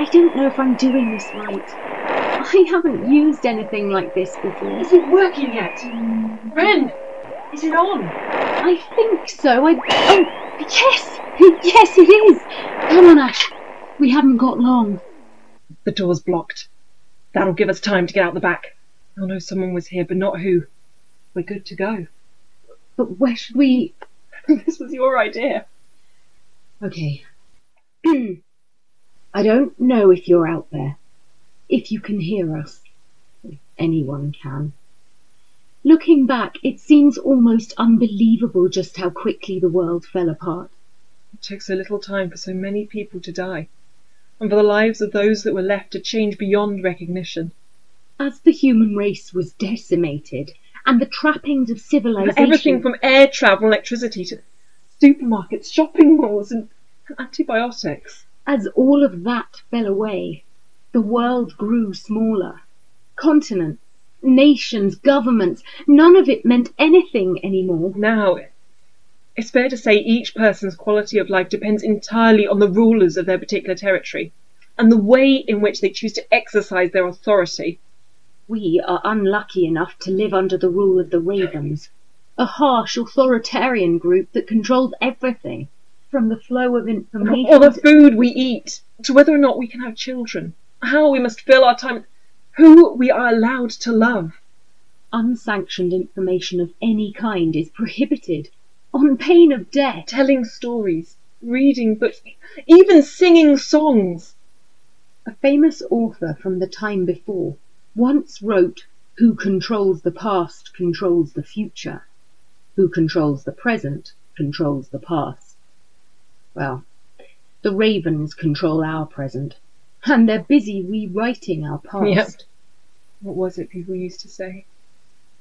I don't know if I'm doing this right. I haven't used anything like this before. Is it working yet? Ren, is it on? I think so. I. Oh, yes! Yes, it is! Come on, Ash. We haven't got long. The door's blocked. That'll give us time to get out the back. I'll know someone was here, but not who. We're good to go. But where should we. this was your idea. Okay. I don't know if you're out there. If you can hear us. If anyone can. Looking back, it seems almost unbelievable just how quickly the world fell apart. It took so little time for so many people to die, and for the lives of those that were left to change beyond recognition. As the human race was decimated, and the trappings of civilization. Everything from air travel, electricity to supermarkets, shopping malls, and antibiotics. As all of that fell away, the world grew smaller. Continents, nations, governments, none of it meant anything anymore. Now, it's fair to say each person's quality of life depends entirely on the rulers of their particular territory and the way in which they choose to exercise their authority. We are unlucky enough to live under the rule of the Ravens, a harsh authoritarian group that controls everything, from the flow of information. Or the food we eat, to whether or not we can have children, how we must fill our time, who we are allowed to love. Unsanctioned information of any kind is prohibited, on pain of death. Telling stories, reading books, even singing songs. A famous author from the time before once wrote, Who controls the past controls the future. Who controls the present controls the past. Well, the ravens control our present, and they're busy rewriting our past. Yep. What was it people used to say?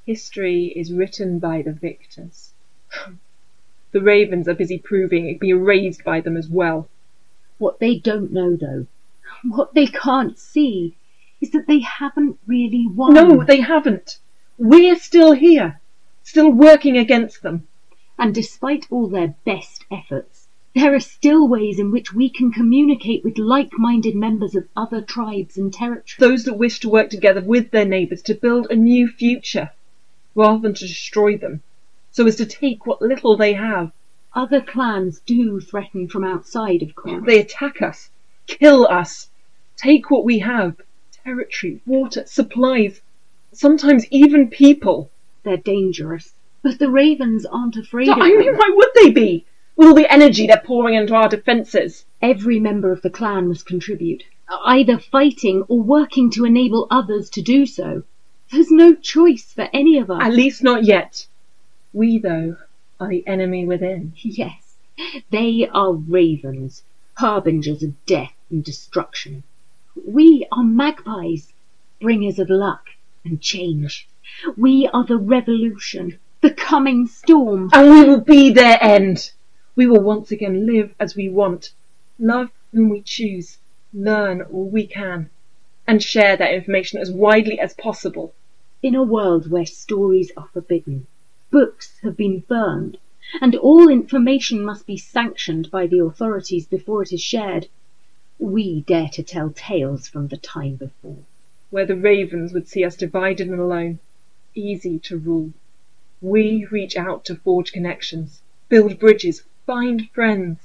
History is written by the victors. the ravens are busy proving it can be erased by them as well. What they don't know, though, what they can't see, is that they haven't really won. No, they haven't. We're still here, still working against them. And despite all their best efforts, there are still ways in which we can communicate with like minded members of other tribes and territories. Those that wish to work together with their neighbours to build a new future, rather than to destroy them, so as to take what little they have. Other clans do threaten from outside, of course. They attack us, kill us, take what we have territory, water, supplies, sometimes even people. They're dangerous. But the ravens aren't afraid I of mean, them. why would they be? With all the energy they're pouring into our defences. Every member of the clan must contribute, either fighting or working to enable others to do so. There's no choice for any of us. At least not yet. We, though, are the enemy within. Yes, they are ravens, harbingers of death and destruction. We are magpies, bringers of luck and change. We are the revolution, the coming storm. And we will be their end. We will once again live as we want, love whom we choose, learn all we can, and share that information as widely as possible. In a world where stories are forbidden, books have been burned, and all information must be sanctioned by the authorities before it is shared, we dare to tell tales from the time before. Where the ravens would see us divided and alone, easy to rule. We reach out to forge connections, build bridges, find friends.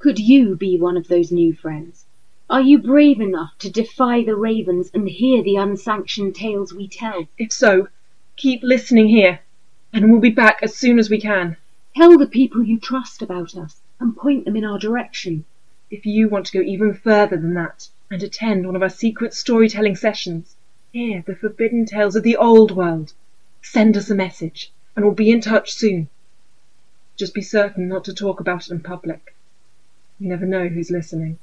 Could you be one of those new friends? Are you brave enough to defy the ravens and hear the unsanctioned tales we tell? If so, keep listening here, and we'll be back as soon as we can. Tell the people you trust about us and point them in our direction. If you want to go even further than that and attend one of our secret storytelling sessions, hear the forbidden tales of the old world, send us a message and we'll be in touch soon. Just be certain not to talk about it in public. You never know who's listening.